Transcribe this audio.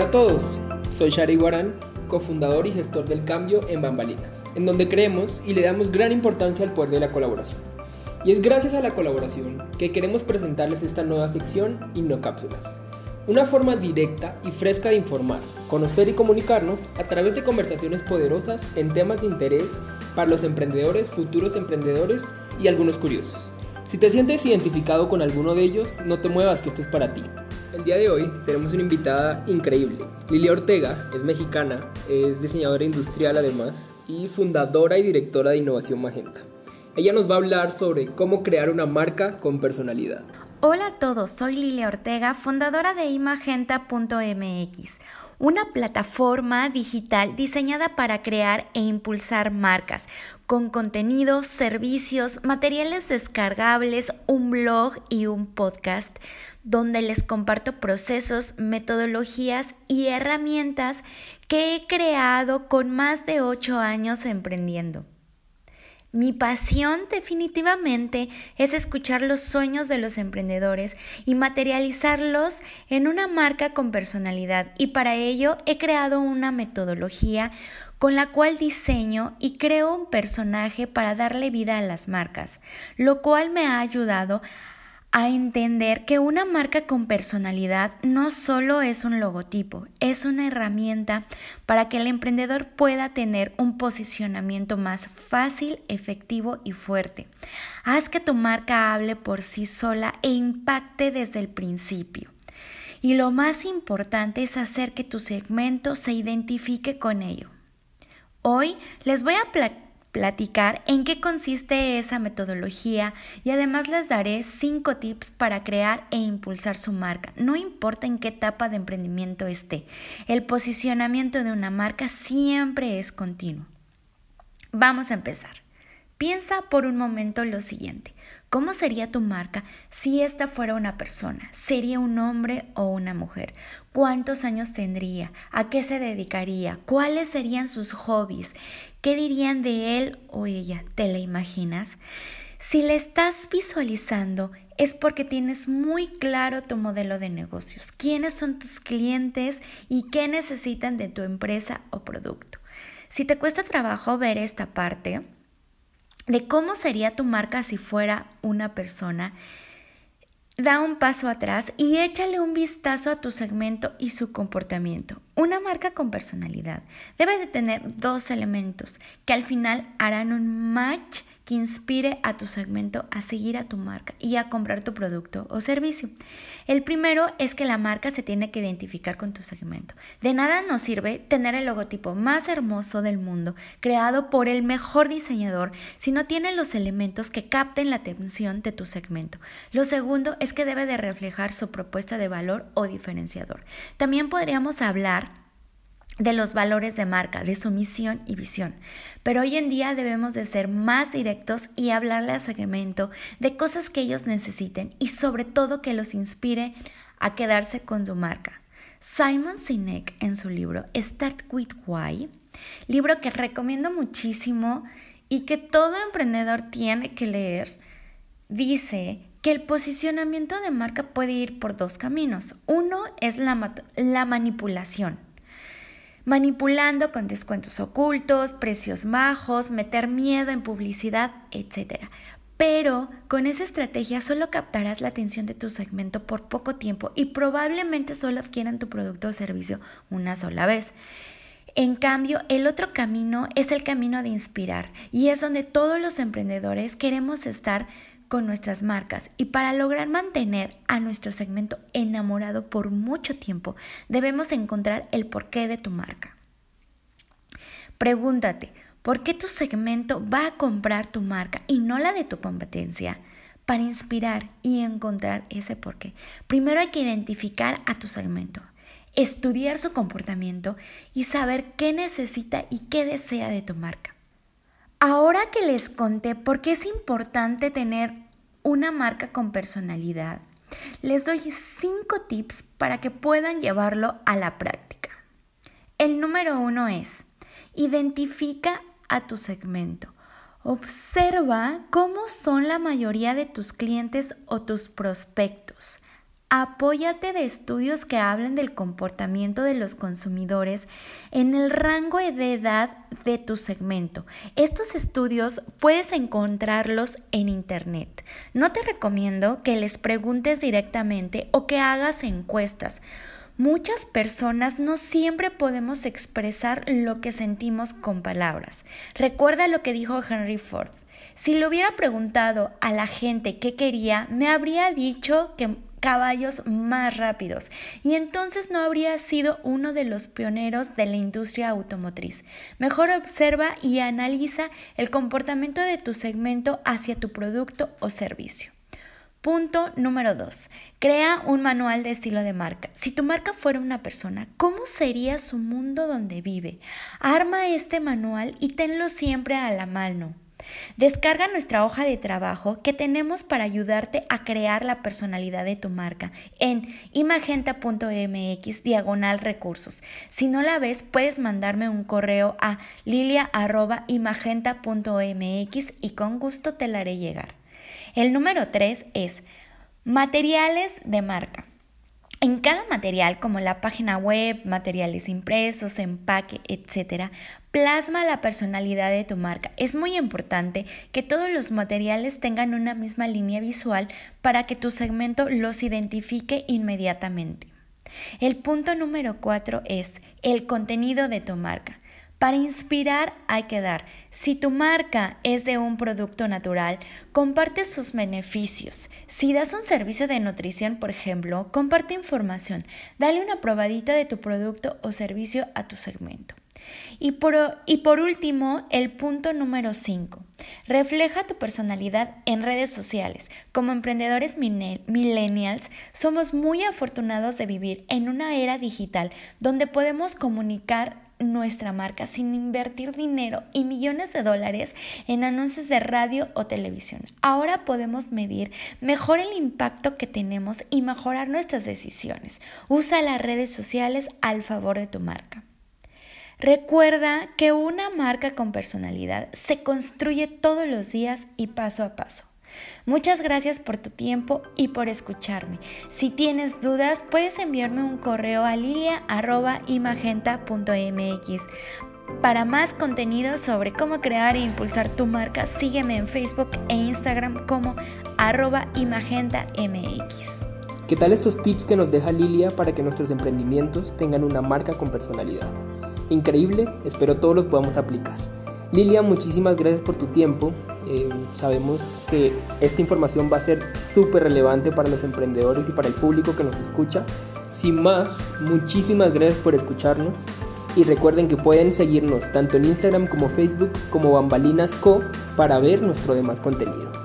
Hola a todos, soy Shari Guarán, cofundador y gestor del cambio en Bambalinas, en donde creemos y le damos gran importancia al poder de la colaboración. Y es gracias a la colaboración que queremos presentarles esta nueva sección Innocápsulas, una forma directa y fresca de informar, conocer y comunicarnos a través de conversaciones poderosas en temas de interés para los emprendedores, futuros emprendedores y algunos curiosos. Si te sientes identificado con alguno de ellos, no te muevas que esto es para ti. El día de hoy tenemos una invitada increíble. Lilia Ortega es mexicana, es diseñadora industrial además y fundadora y directora de Innovación Magenta. Ella nos va a hablar sobre cómo crear una marca con personalidad. Hola a todos, soy Lilia Ortega, fundadora de imagenta.mx, una plataforma digital diseñada para crear e impulsar marcas con contenidos, servicios, materiales descargables, un blog y un podcast donde les comparto procesos, metodologías y herramientas que he creado con más de 8 años emprendiendo. Mi pasión definitivamente es escuchar los sueños de los emprendedores y materializarlos en una marca con personalidad y para ello he creado una metodología con la cual diseño y creo un personaje para darle vida a las marcas, lo cual me ha ayudado a entender que una marca con personalidad no solo es un logotipo, es una herramienta para que el emprendedor pueda tener un posicionamiento más fácil, efectivo y fuerte. Haz que tu marca hable por sí sola e impacte desde el principio. Y lo más importante es hacer que tu segmento se identifique con ello. Hoy les voy a platicar platicar en qué consiste esa metodología y además les daré cinco tips para crear e impulsar su marca. No importa en qué etapa de emprendimiento esté, el posicionamiento de una marca siempre es continuo. Vamos a empezar. Piensa por un momento lo siguiente. ¿Cómo sería tu marca si esta fuera una persona? ¿Sería un hombre o una mujer? ¿Cuántos años tendría? ¿A qué se dedicaría? ¿Cuáles serían sus hobbies? ¿Qué dirían de él o ella? ¿Te la imaginas? Si le estás visualizando es porque tienes muy claro tu modelo de negocios, quiénes son tus clientes y qué necesitan de tu empresa o producto. Si te cuesta trabajo ver esta parte, de cómo sería tu marca si fuera una persona, da un paso atrás y échale un vistazo a tu segmento y su comportamiento. Una marca con personalidad debe de tener dos elementos que al final harán un match que inspire a tu segmento a seguir a tu marca y a comprar tu producto o servicio. El primero es que la marca se tiene que identificar con tu segmento. De nada nos sirve tener el logotipo más hermoso del mundo, creado por el mejor diseñador, si no tiene los elementos que capten la atención de tu segmento. Lo segundo es que debe de reflejar su propuesta de valor o diferenciador. También podríamos hablar de los valores de marca, de su misión y visión. Pero hoy en día debemos de ser más directos y hablarle a segmento de cosas que ellos necesiten y sobre todo que los inspire a quedarse con su marca. Simon Sinek en su libro Start with Why, libro que recomiendo muchísimo y que todo emprendedor tiene que leer, dice que el posicionamiento de marca puede ir por dos caminos. Uno es la, la manipulación manipulando con descuentos ocultos, precios bajos, meter miedo en publicidad, etc. Pero con esa estrategia solo captarás la atención de tu segmento por poco tiempo y probablemente solo adquieran tu producto o servicio una sola vez. En cambio, el otro camino es el camino de inspirar y es donde todos los emprendedores queremos estar con nuestras marcas y para lograr mantener a nuestro segmento enamorado por mucho tiempo debemos encontrar el porqué de tu marca. Pregúntate, ¿por qué tu segmento va a comprar tu marca y no la de tu competencia? Para inspirar y encontrar ese porqué, primero hay que identificar a tu segmento, estudiar su comportamiento y saber qué necesita y qué desea de tu marca. Ahora que les conté por qué es importante tener una marca con personalidad, les doy cinco tips para que puedan llevarlo a la práctica. El número uno es, identifica a tu segmento. Observa cómo son la mayoría de tus clientes o tus prospectos. Apóyate de estudios que hablen del comportamiento de los consumidores en el rango de edad de tu segmento. Estos estudios puedes encontrarlos en internet. No te recomiendo que les preguntes directamente o que hagas encuestas. Muchas personas no siempre podemos expresar lo que sentimos con palabras. Recuerda lo que dijo Henry Ford. Si le hubiera preguntado a la gente qué quería, me habría dicho que caballos más rápidos y entonces no habría sido uno de los pioneros de la industria automotriz. Mejor observa y analiza el comportamiento de tu segmento hacia tu producto o servicio. Punto número 2. Crea un manual de estilo de marca. Si tu marca fuera una persona, ¿cómo sería su mundo donde vive? Arma este manual y tenlo siempre a la mano. Descarga nuestra hoja de trabajo que tenemos para ayudarte a crear la personalidad de tu marca en imagenta.mx diagonal recursos. Si no la ves, puedes mandarme un correo a lilia.imagenta.mx y con gusto te la haré llegar. El número 3 es materiales de marca. En cada material, como la página web, materiales impresos, empaque, etc., plasma la personalidad de tu marca. Es muy importante que todos los materiales tengan una misma línea visual para que tu segmento los identifique inmediatamente. El punto número 4 es el contenido de tu marca. Para inspirar hay que dar. Si tu marca es de un producto natural, comparte sus beneficios. Si das un servicio de nutrición, por ejemplo, comparte información. Dale una probadita de tu producto o servicio a tu segmento. Y por, y por último, el punto número 5. Refleja tu personalidad en redes sociales. Como emprendedores millennials, somos muy afortunados de vivir en una era digital donde podemos comunicar nuestra marca sin invertir dinero y millones de dólares en anuncios de radio o televisión. Ahora podemos medir mejor el impacto que tenemos y mejorar nuestras decisiones. Usa las redes sociales al favor de tu marca. Recuerda que una marca con personalidad se construye todos los días y paso a paso. Muchas gracias por tu tiempo y por escucharme. Si tienes dudas, puedes enviarme un correo a lilia.imagenta.mx. Para más contenido sobre cómo crear e impulsar tu marca, sígueme en Facebook e Instagram como arroba imagentamx. ¿Qué tal estos tips que nos deja Lilia para que nuestros emprendimientos tengan una marca con personalidad? Increíble, espero todos los podamos aplicar. Lilia, muchísimas gracias por tu tiempo. Eh, sabemos que esta información va a ser súper relevante para los emprendedores y para el público que nos escucha. Sin más, muchísimas gracias por escucharnos y recuerden que pueden seguirnos tanto en Instagram como Facebook como Bambalinas Co para ver nuestro demás contenido.